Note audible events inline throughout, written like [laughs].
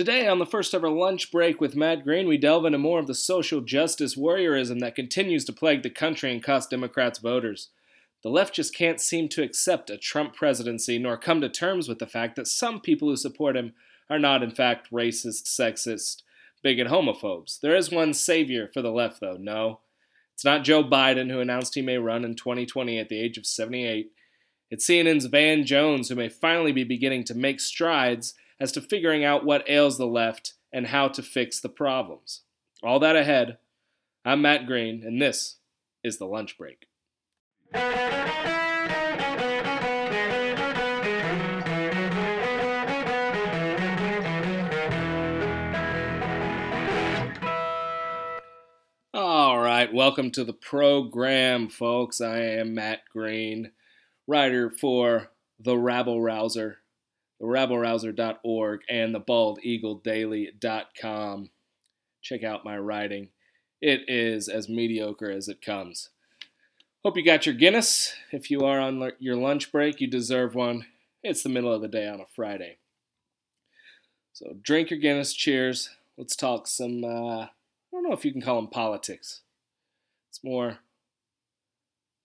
Today, on the first ever lunch break with Matt Green, we delve into more of the social justice warriorism that continues to plague the country and cost Democrats voters. The left just can't seem to accept a Trump presidency nor come to terms with the fact that some people who support him are not, in fact, racist, sexist, bigot homophobes. There is one savior for the left, though. No, it's not Joe Biden, who announced he may run in 2020 at the age of 78. It's CNN's Van Jones, who may finally be beginning to make strides as to figuring out what ails the left and how to fix the problems. All that ahead. I'm Matt Green, and this is the lunch break. All right, welcome to the program, folks. I am Matt Green, writer for The Rabble Rouser, theRabbleRouser.org, and theBaldEagleDaily.com. Check out my writing. It is as mediocre as it comes. Hope you got your Guinness. If you are on your lunch break, you deserve one. It's the middle of the day on a Friday. So drink your Guinness. Cheers. Let's talk some. Uh, I don't know if you can call them politics. It's more.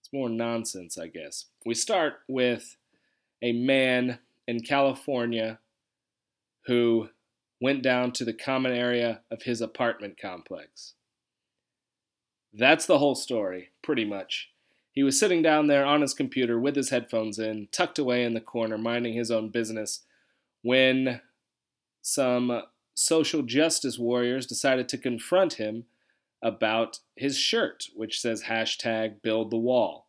It's more nonsense, I guess. We start with a man in California who went down to the common area of his apartment complex. That's the whole story, pretty much. He was sitting down there on his computer with his headphones in, tucked away in the corner, minding his own business, when some social justice warriors decided to confront him about his shirt, which says hashtag build the wall.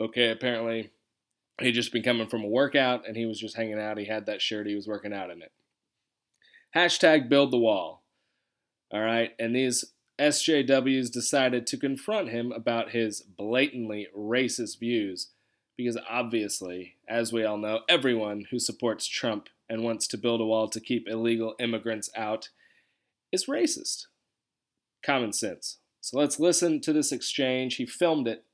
Okay, apparently he'd just been coming from a workout and he was just hanging out. He had that shirt, he was working out in it. Hashtag build the wall. All right, and these SJWs decided to confront him about his blatantly racist views because obviously, as we all know, everyone who supports Trump and wants to build a wall to keep illegal immigrants out is racist. Common sense. So let's listen to this exchange. He filmed it.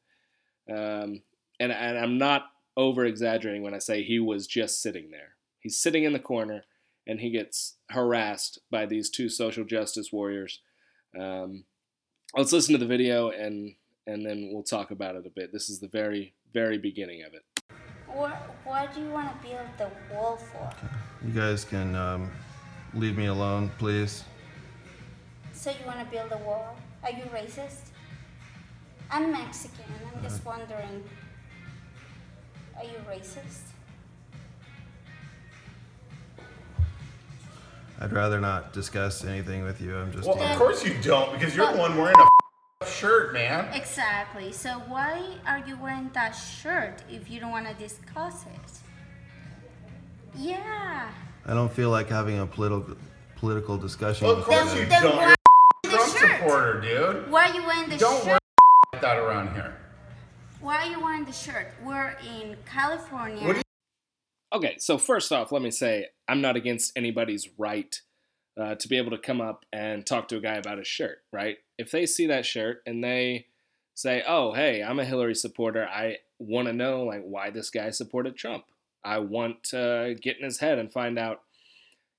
Um, and, and I'm not over exaggerating when I say he was just sitting there. He's sitting in the corner and he gets harassed by these two social justice warriors. Um, let's listen to the video and and then we'll talk about it a bit. This is the very very beginning of it. What, why do you want to build the wall for? You guys can um, leave me alone, please. So you want to build a wall? Are you racist? I'm Mexican. I'm just wondering. Are you racist? I'd rather not discuss anything with you. I'm just Well, here. of course you don't, because you're the one wearing a shirt, man. Exactly. So why are you wearing that shirt if you don't want to discuss it? Yeah. I don't feel like having a political political discussion Well, of with course you. you Then don't. why You're a Trump shirt? supporter, dude. Why are you wearing the shirt? Don't wear that around here. Why are you wearing the shirt? We're in California. Do Okay, so first off, let me say I'm not against anybody's right uh, to be able to come up and talk to a guy about his shirt, right? If they see that shirt and they say, "Oh, hey, I'm a Hillary supporter. I want to know like why this guy supported Trump. I want to get in his head and find out,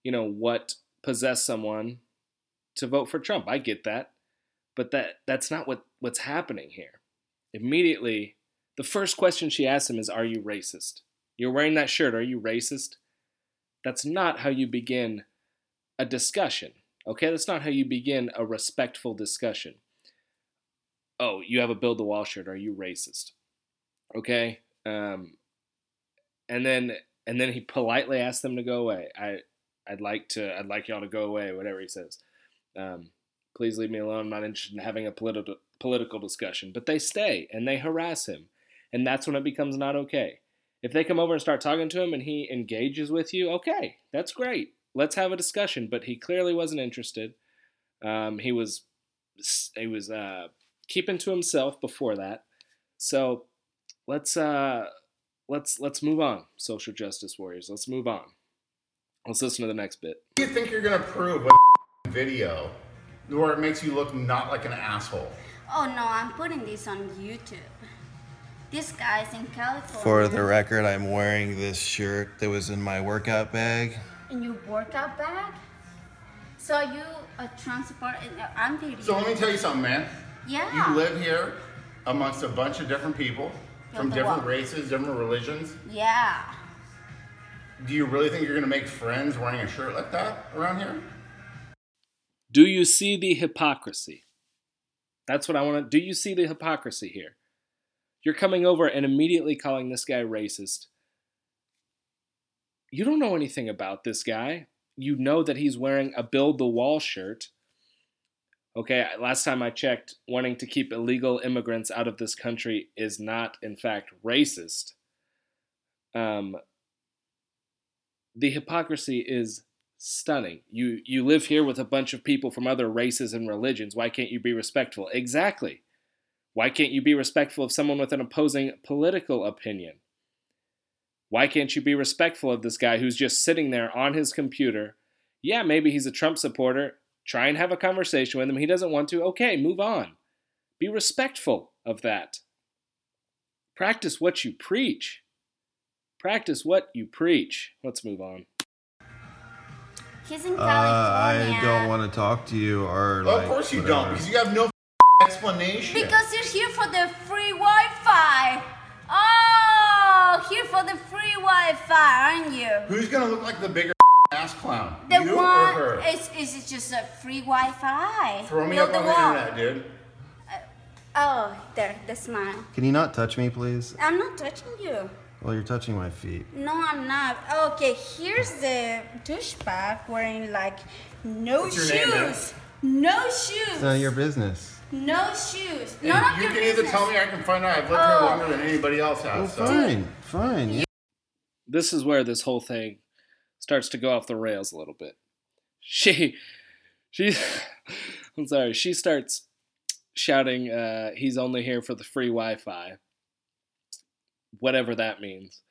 you know, what possessed someone to vote for Trump." I get that, but that that's not what what's happening here. Immediately, the first question she asks him is, "Are you racist?" You're wearing that shirt. Are you racist? That's not how you begin a discussion. Okay? That's not how you begin a respectful discussion. Oh, you have a build the wall shirt. Are you racist? Okay? Um, and then and then he politely asks them to go away. I I'd like to I'd like y'all to go away, whatever he says. Um, please leave me alone. I'm not interested in having a political political discussion. But they stay and they harass him. And that's when it becomes not okay. If they come over and start talking to him and he engages with you, okay, that's great. Let's have a discussion. But he clearly wasn't interested. Um, he was he was uh, keeping to himself before that. So let's uh, let's let's move on, social justice warriors. Let's move on. Let's listen to the next bit. Do you think you're gonna prove with video where it makes you look not like an asshole? Oh no, I'm putting this on YouTube. This guy's in California. For the record, I'm wearing this shirt that was in my workout bag. In your workout bag? So are you a transport? Uh, I'm video. So let me tell you something, man. Yeah. You live here amongst a bunch of different people from different what? races, different religions. Yeah. Do you really think you're gonna make friends wearing a shirt like that around here? Do you see the hypocrisy? That's what I want to. Do you see the hypocrisy here? You're coming over and immediately calling this guy racist. You don't know anything about this guy. You know that he's wearing a Build the Wall shirt. Okay, last time I checked, wanting to keep illegal immigrants out of this country is not, in fact, racist. Um, the hypocrisy is stunning. You you live here with a bunch of people from other races and religions. Why can't you be respectful? Exactly. Why can't you be respectful of someone with an opposing political opinion? Why can't you be respectful of this guy who's just sitting there on his computer? Yeah, maybe he's a Trump supporter. Try and have a conversation with him. He doesn't want to. Okay, move on. Be respectful of that. Practice what you preach. Practice what you preach. Let's move on. He's in Uh, I don't want to talk to you or Well, like. of course you whatever. don't, because you have no explanation. Because you're here for the free Wi-Fi. Oh, here for the free Wi-Fi, aren't you? Who's gonna look like the bigger ass clown? The you one or her? is is it just a free Wi-Fi? Throw me Build up the on the wall. internet, dude. Oh, there, the smile. Can you not touch me, please? I'm not touching you. Well, you're touching my feet. No, I'm not. Okay, here's the douchebag wearing like no What's your name, shoes. No shoes. It's none of your business. No shoes. And None of you your can either tell me or I can find out. I've lived here Oh. longer than anybody else Well, has. so. fine, fine. Yeah. this is where this whole thing starts to go off the rails a little bit. She, she, [laughs] I'm sorry. She starts shouting, uh, "He's only here for the free Wi-Fi," whatever that means,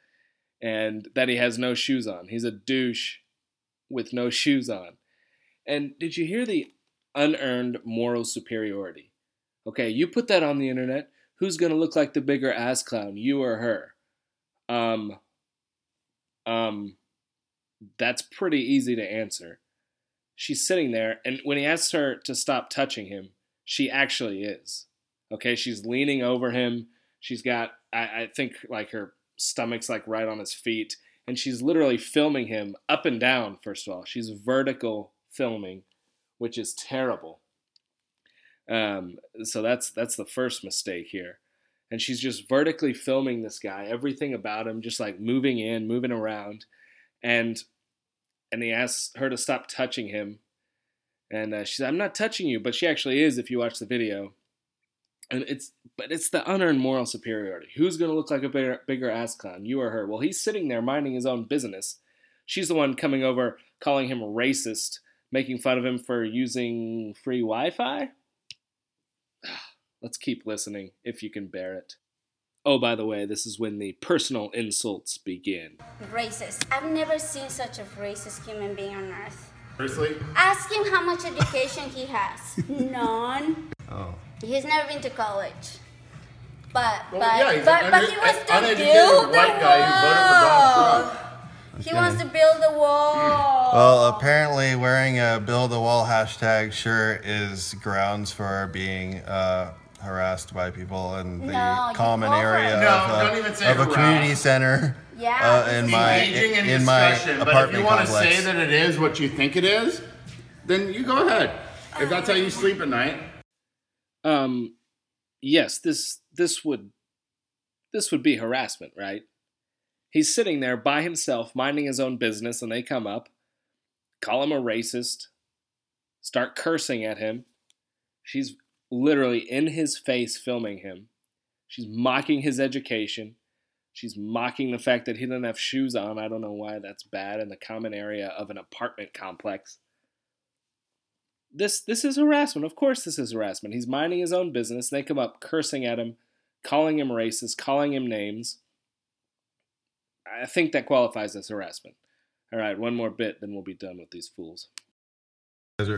and that he has no shoes on. He's a douche with no shoes on. And did you hear the unearned moral superiority? Okay, you put that on the internet. Who's gonna look like the bigger ass clown, you or her? Um, um, that's pretty easy to answer. She's sitting there, and when he asks her to stop touching him, she actually is. Okay, she's leaning over him. She's got, I, I think, like her stomach's like right on his feet, and she's literally filming him up and down. First of all, she's vertical filming, which is terrible. Um, so that's that's the first mistake here and she's just vertically filming this guy, everything about him, just like moving in, moving around, and and he asks her to stop touching him, and uh, "I'm not touching you," but she actually is if you watch the video, and it's but it's the unearned moral superiority. Who's gonna look like a bigger bigger ass clown, you or her? Well, he's sitting there minding his own business. She's the one coming over, calling him racist, making fun of him for using free Wi-Fi. [sighs] Let's keep listening if you can bear it. Oh, by the way, this is when the personal insults begin. Racist. I've never seen such a racist human being on earth. Seriously? Ask him how much education he has. [laughs] None. Oh. He's never been to college. But Well, but yeah, but, an but he wants to build the white guy who voted for Donald wall. Trump. He wants to build the wall. Well, apparently, wearing a "Build a Wall" hashtag shirt is grounds for being uh, harassed by people in the No, common area. No, of, a, of a community center. Yeah, uh, in is my Engaging in, in my discussion, but if apartment you want to say that it is what you think it is, then you go ahead. If that's how you sleep at night. Um, yes, this this would this would be harassment, right? He's sitting there by himself, minding his own business, and they come up, call him a racist, start cursing at him. She's literally in his face filming him. She's mocking his education. She's mocking the fact that he doesn't have shoes on. I don't know why that's bad in the common area of an apartment complex. This this is harassment. Of course this is harassment. He's minding his own business. They come up cursing at him, calling him racist, calling him names. I think that qualifies as harassment. All right, one more bit, then we'll be done with these fools. These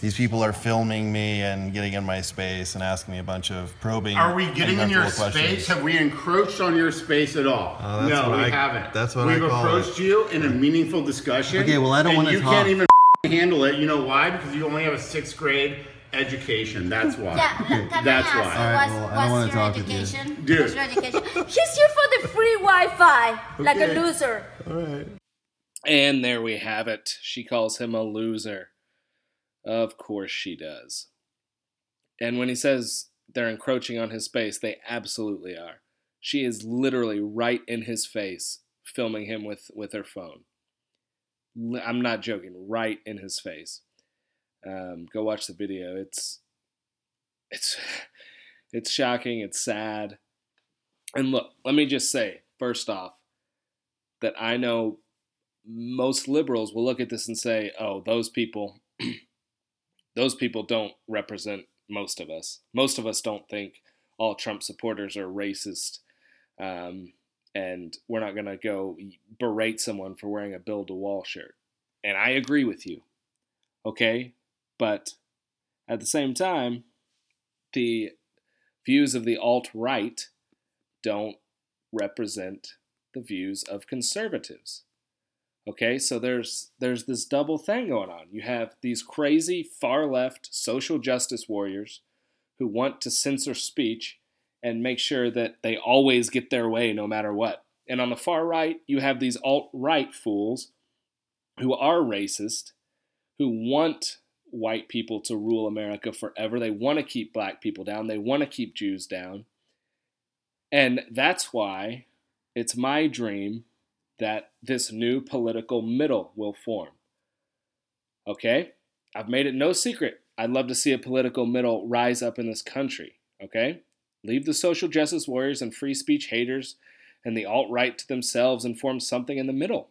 These people are filming me and getting in my space and asking me a bunch of probing. Are we getting in your uncomfortable space? Have we encroached on your space at all? Oh, that's no, we I- haven't. that's what I We've call approached you in a meaningful discussion. Okay, well, I don't wanna You talk. can't even handle it. You know why? Because you only have a sixth grade education. That's why. Yeah, can That's I ask why. you, Alright, what's, I don't what's your talk with you. education? Dude. What's your education? He's here for the free Wi-Fi, like a loser. All right. And there we have it. She calls him a loser. Of course she does. And when he says they're encroaching on his space, they absolutely are. She is literally right in his face, filming him with, with her phone. I'm not joking, right in his face. Um, go watch the video. It's it's [laughs] it's shocking, it's sad. And look, let me just say, first off, that I know most liberals will look at this and say, "Oh, those people, [clears throat] those people don't represent most of us. Most of us don't think all Trump supporters are racist, um, and we're not going to go berate someone for wearing a Build a Wall shirt." And I agree with you, okay, but at the same time, the views of the alt right don't represent the views of conservatives. Okay, so there's there's this double thing going on. You have these crazy far left social justice warriors who want to censor speech and make sure that they always get their way no matter what. And on the far right, you have these alt right fools who are racist, who want white people to rule America forever. They want to keep black people down, they want to keep Jews down. And that's why it's my dream that this new political middle will form. Okay? I've made it no secret. I'd love to see a political middle rise up in this country. Okay? Leave the social justice warriors and free speech haters and the alt right to themselves and form something in the middle.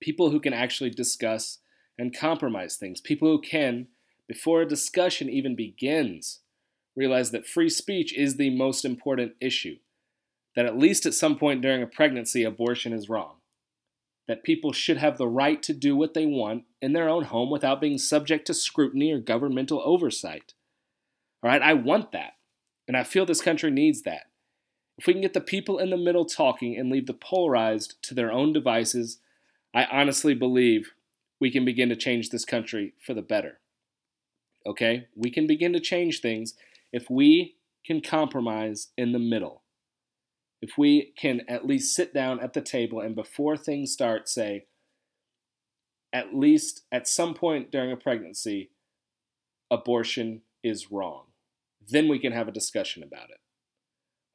People who can actually discuss and compromise things. People who can, before a discussion even begins, realize that free speech is the most important issue that at least at some point during a pregnancy, abortion is wrong. That people should have the right to do what they want in their own home without being subject to scrutiny or governmental oversight. All right, I want that. And I feel this country needs that. If we can get the people in the middle talking and leave the polarized to their own devices, I honestly believe we can begin to change this country for the better. Okay? We can begin to change things if we can compromise in the middle if we can at least sit down at the table and before things start say at least at some point during a pregnancy abortion is wrong then we can have a discussion about it.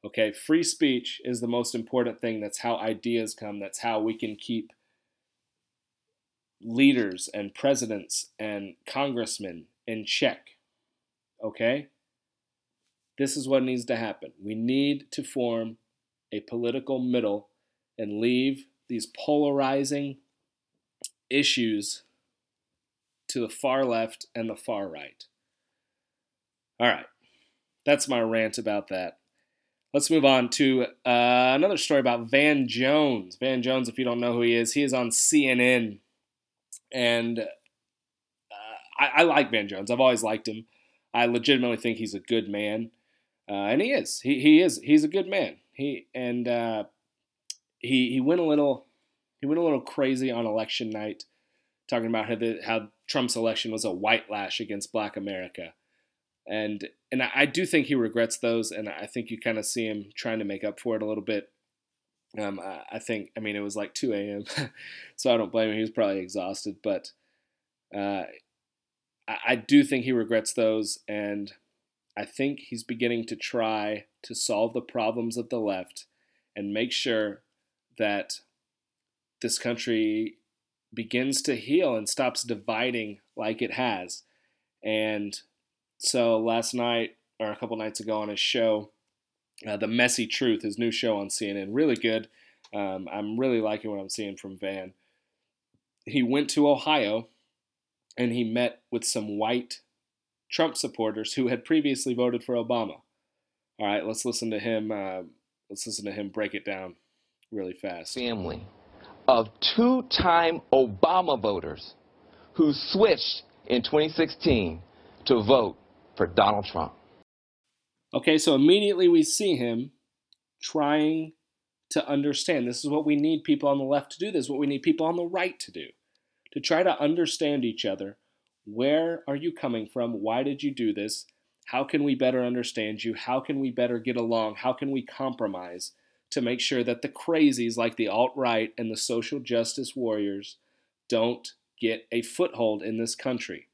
Okay free speech is the most important thing. That's how ideas come. That's how we can keep leaders and presidents and congressmen in check. Okay? This is what needs to happen. We need to form a political middle and leave these polarizing issues to the far left and the far right. All right, that's my rant about that. Let's move on to uh, another story about Van Jones. Van Jones, if you don't know who he is, he is on CNN. And uh, I, I like Van Jones. I've always liked him. I legitimately think he's a good man. Uh, and he is. He, he is. He's a good man. He and uh, he he went a little he went a little crazy on election night, talking about how the, how Trump's election was a white lash against Black America, and and I, do think he regrets those, and I think you kind of see him trying to make up for it a little bit. Um, I, I think I mean it was like 2 a.m., [laughs] so I don't blame him. He was probably exhausted, but uh, I, I do think he regrets those, and I think he's beginning to try to solve the problems of the left and make sure that this country begins to heal and stops dividing like it has. And so last night, or a couple nights ago on his show, uh, The Messy Truth, his new show on CNN, really good. Um, I'm really liking what I'm seeing from Van. He went to Ohio and he met with some white Trump supporters who had previously voted for Obama. All right, let's listen to him. Uh, let's listen to him break it down really fast. family of two-time Obama voters who switched in 2016 to vote for Donald Trump. Okay, so immediately we see him trying to understand. This is what we need people on the left to do. This is what we need people on the right to do. to try to understand each other. Where are you coming from? Why did you do this? How can we better understand you? How can we better get along? How can we compromise to make sure that the crazies like the alt right and the social justice warriors don't get a foothold in this country?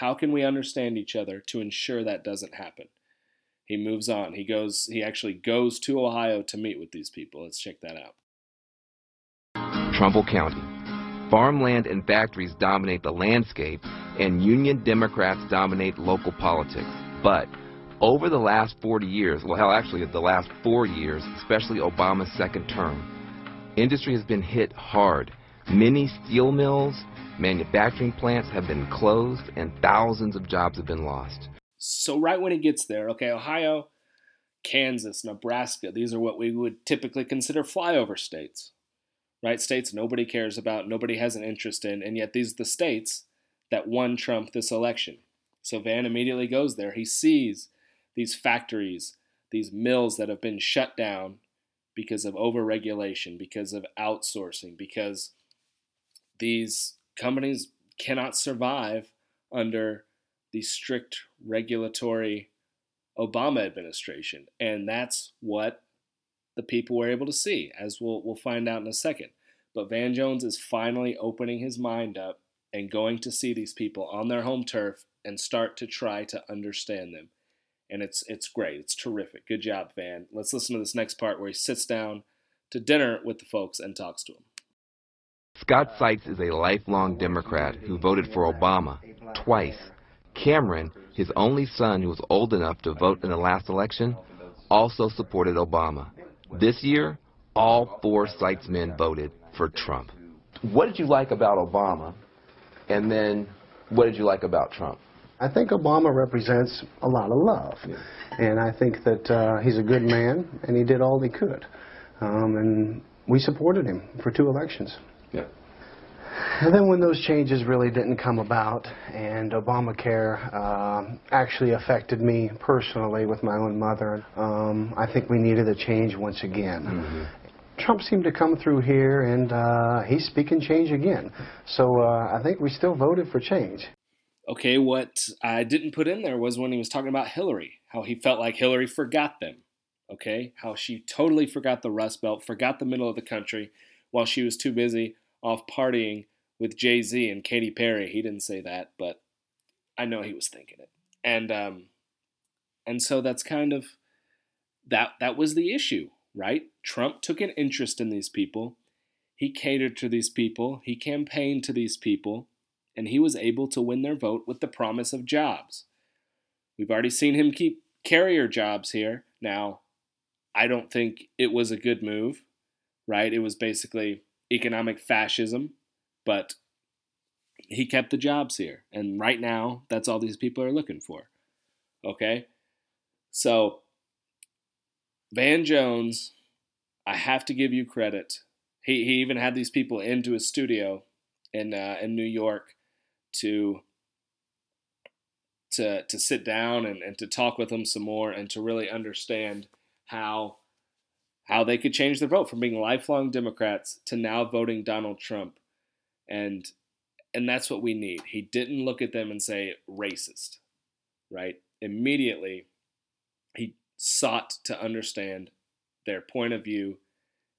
How can we understand each other to ensure that doesn't happen? He moves on. He goes he actually goes to Ohio to meet with these people. Let's check that out. Trumbull County. Farmland and factories dominate the landscape, and Union Democrats dominate local politics. But over the last 40 years, well, hell, actually, the last four years, especially Obama's second term, industry has been hit hard. Many steel mills, manufacturing plants have been closed, and thousands of jobs have been lost. So, right when he gets there, okay, Ohio, Kansas, Nebraska, these are what we would typically consider flyover states right? States nobody cares about, nobody has an interest in, and yet these are the states that won Trump this election. So Van immediately goes there. He sees these factories, these mills that have been shut down because of overregulation, because of outsourcing, because these companies cannot survive under the strict regulatory Obama administration. And that's what the people were able to see, as we'll, we'll find out in a second. But Van Jones is finally opening his mind up and going to see these people on their home turf and start to try to understand them. And it's it's great. It's terrific. Good job, Van. Let's listen to this next part where he sits down to dinner with the folks and talks to them. Scott Seitz is a lifelong Democrat who voted for Obama twice. Cameron, his only son who was old enough to vote in the last election, also supported Obama. This year, all four Seitz men voted for Trump. What did you like about Obama? And then what did you like about Trump? I think Obama represents a lot of love. And I think that uh, he's a good man, and he did all he could. Um, and we supported him for two elections. Yeah. And then when those changes really didn't come about, and Obamacare uh, actually affected me personally with my own mother, um, I think we needed a change once again. Mm-hmm. Trump seemed to come through here, and uh, he's speaking change again. So uh, I think we still voted for change. Okay, what I didn't put in there was when he was talking about Hillary, how he felt like Hillary forgot them. Okay, how she totally forgot the Rust Belt, forgot the middle of the country, while she was too busy off partying with Jay Z and Katy Perry. He didn't say that, but I know he was thinking it. And um, and so that's kind of that that was the issue right? Trump took an interest in these people. He catered to these people. He campaigned to these people. And he was able to win their vote with the promise of jobs. We've already seen him keep carrier jobs here. Now, I don't think it was a good move, right? It was basically economic fascism, but he kept the jobs here. And right now, that's all these people are looking for. Okay? So Van Jones, I have to give you credit. He, he even had these people into his studio in uh, in New York to to to sit down and, and to talk with them some more and to really understand how how they could change their vote from being lifelong Democrats to now voting Donald Trump. And and that's what we need. He didn't look at them and say racist, right? Immediately he sought to understand their point of view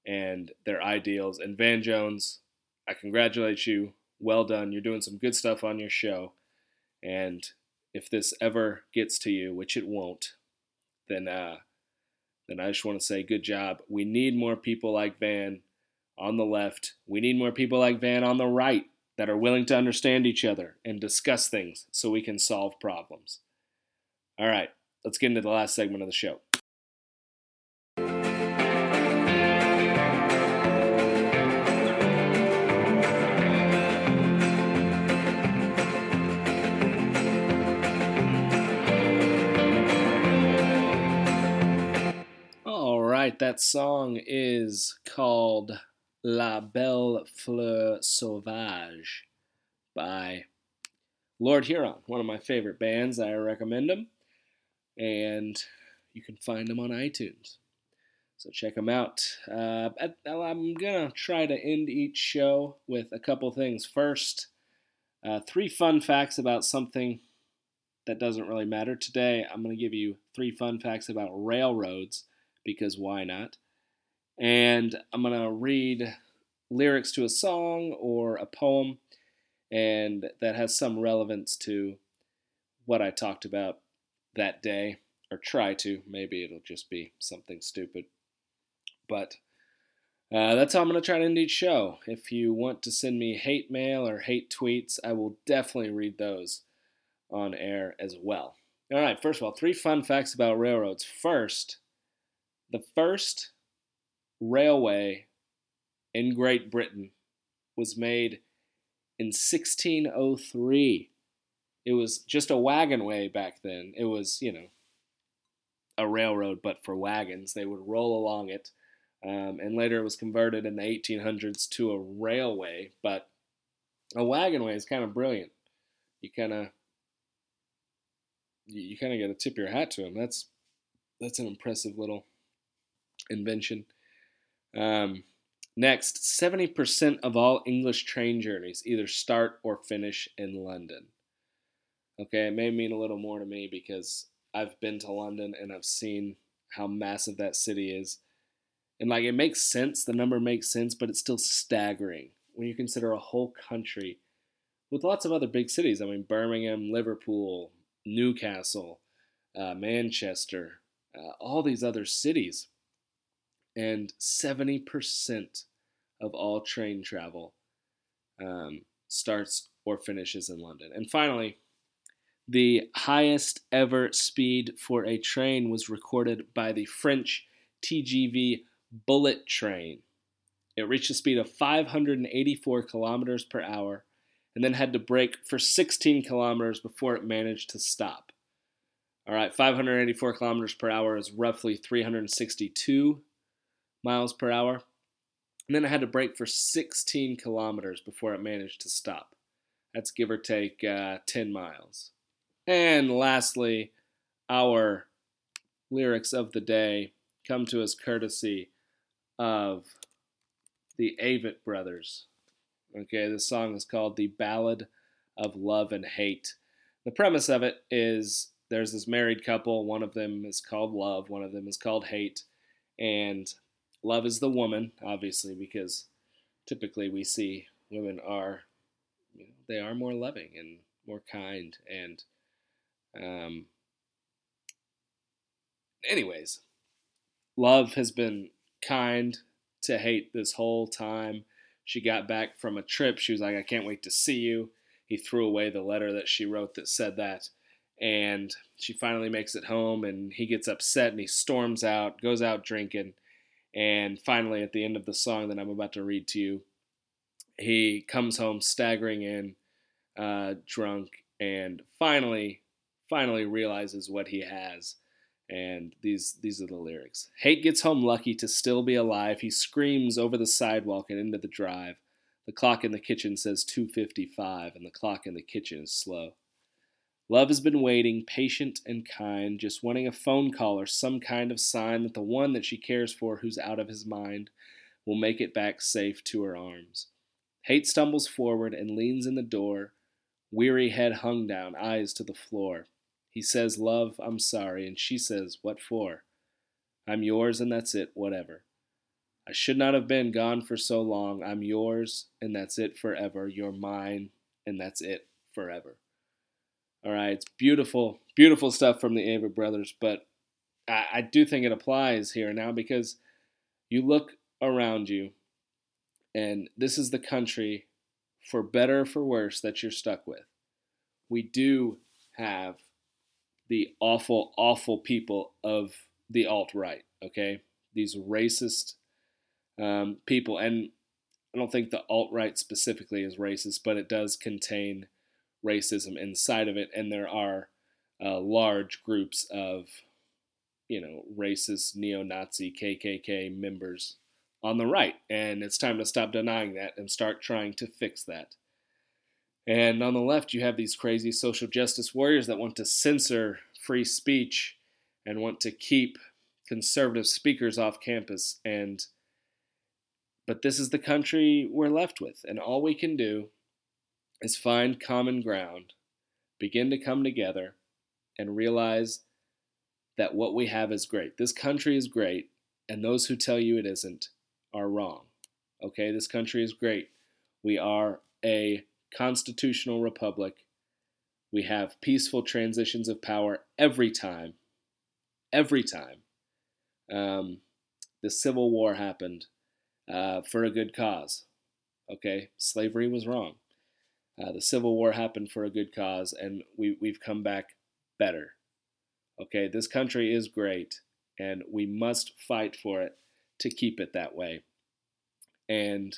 and their ideals. And Van Jones, I congratulate you. Well done. You're doing some good stuff on your show. And if this ever gets to you, which it won't, then uh, then I just want to say good job. We need more people like Van on the left. We need more people like Van on the right that are willing to understand each other and discuss things so we can solve problems. All right let's get into the last segment of the show. Right, that song is called La Belle Fleur Sauvage by Lord Huron, one of my favorite bands. I recommend them and you can find them on iTunes. So check them out. Uh, I'm gonna try to end each show with a couple things. First, Uh, three fun facts about something that doesn't really matter. Today, I'm going to give you three fun facts about railroads because why not? And I'm going to read lyrics to a song or a poem, and that has some relevance to what I talked about that day, or try to. Maybe it'll just be something stupid. But uh, that's how I'm going to try to end each show. If you want to send me hate mail or hate tweets, I will definitely read those on air as well. All right, first of all, three fun facts about railroads. First, the first railway in Great Britain was made in 1603. It was just a wagon way back then. It was, you know, a railroad, but for wagons. They would roll along it. Um, and later it was converted in the 1800s to a railway. But a wagonway is kind of brilliant. You kind of you kind of got to tip your hat to him. That's that's an impressive little invention. Um, next, 70% of all English train journeys either start or finish in London. Okay, it may mean a little more to me because I've been to London and I've seen how massive that city is. And like it makes sense, the number makes sense, but it's still staggering when you consider a whole country with lots of other big cities. I mean, Birmingham, Liverpool, Newcastle, uh, Manchester, uh, all these other cities. And 70% of all train travel um, starts or finishes in London. And finally, the highest ever speed for a train was recorded by the French TGV bullet train. It reached a speed of 584 kilometers per hour and then had to brake for 16 kilometers before it managed to stop. All right, 584 kilometers per hour is roughly 362 miles per hour. And then it had to brake for 16 kilometers before it managed to stop. That's give or take uh, 10 miles. And lastly, our lyrics of the day come to us courtesy of the Avett Brothers. Okay, this song is called The Ballad of Love and Hate. The premise of it is there's this married couple, one of them is called Love, one of them is called Hate, and Love is the woman, obviously, because typically we see women are you know, they are more loving and more kind and um anyways love has been kind to hate this whole time. She got back from a trip. She was like, I can't wait to see you. He threw away the letter that she wrote that said that. And she finally makes it home, and he gets upset and he storms out, goes out drinking. And finally, at the end of the song that I'm about to read to you, he comes home staggering in, uh, drunk, and finally, finally realizes what he has and these these are the lyrics. Hate gets home lucky to still be alive. He screams over the sidewalk and into the drive. The clock in the kitchen says 2:55 and the clock in the kitchen is slow. Love has been waiting, patient and kind, just wanting a phone call or some kind of sign that the one that she cares for who's out of his mind will make it back safe to her arms. Hate stumbles forward and leans in the door, weary head hung down, eyes to the floor. He says, Love, I'm sorry. And she says, What for? I'm yours and that's it, whatever. I should not have been gone for so long. I'm yours and that's it forever. You're mine and that's it forever. All right, it's beautiful, beautiful stuff from the Avett Brothers, but I, I do think it applies here now because you look around you and this is the country, for better or for worse, that you're stuck with. We do have the awful, awful people of the alt right. Okay, these racist um, people, and I don't think the alt right specifically is racist, but it does contain racism inside of it, and there are uh, large groups of, you know, racist, neo-Nazi, KKK members on the right, and it's time to stop denying that and start trying to fix that. And on the left, you have these crazy social justice warriors that want to censor free speech and want to keep conservative speakers off campus. And but this is the country we're left with, and all we can do is find common ground, begin to come together, and realize that what we have is great. This country is great, and those who tell you it isn't are wrong. Okay, this country is great. We are a constitutional republic. We have peaceful transitions of power every time. Every time. Um, the Civil War happened uh, for a good cause. Okay, slavery was wrong. Uh, the Civil War happened for a good cause, and we, we've come back better. Okay, this country is great, and we must fight for it to keep it that way. And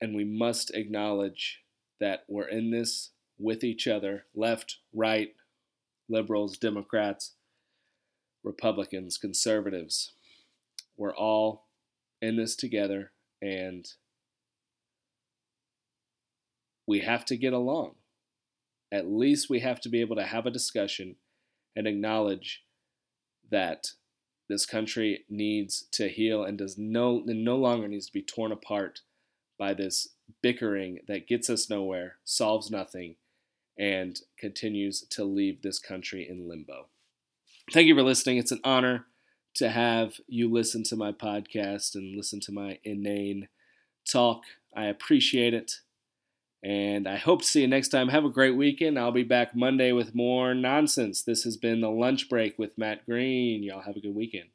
and we must acknowledge that we're in this with each other, left, right, liberals, Democrats, Republicans, conservatives. We're all in this together and we have to get along. At least we have to be able to have a discussion and acknowledge that this country needs to heal and does no no longer needs to be torn apart by this bickering that gets us nowhere, solves nothing, and continues to leave this country in limbo. Thank you for listening. It's an honor to have you listen to my podcast and listen to my inane talk. I appreciate it. And I hope to see you next time. Have a great weekend. I'll be back Monday with more nonsense. This has been the lunch break with Matt Green. Y'all have a good weekend.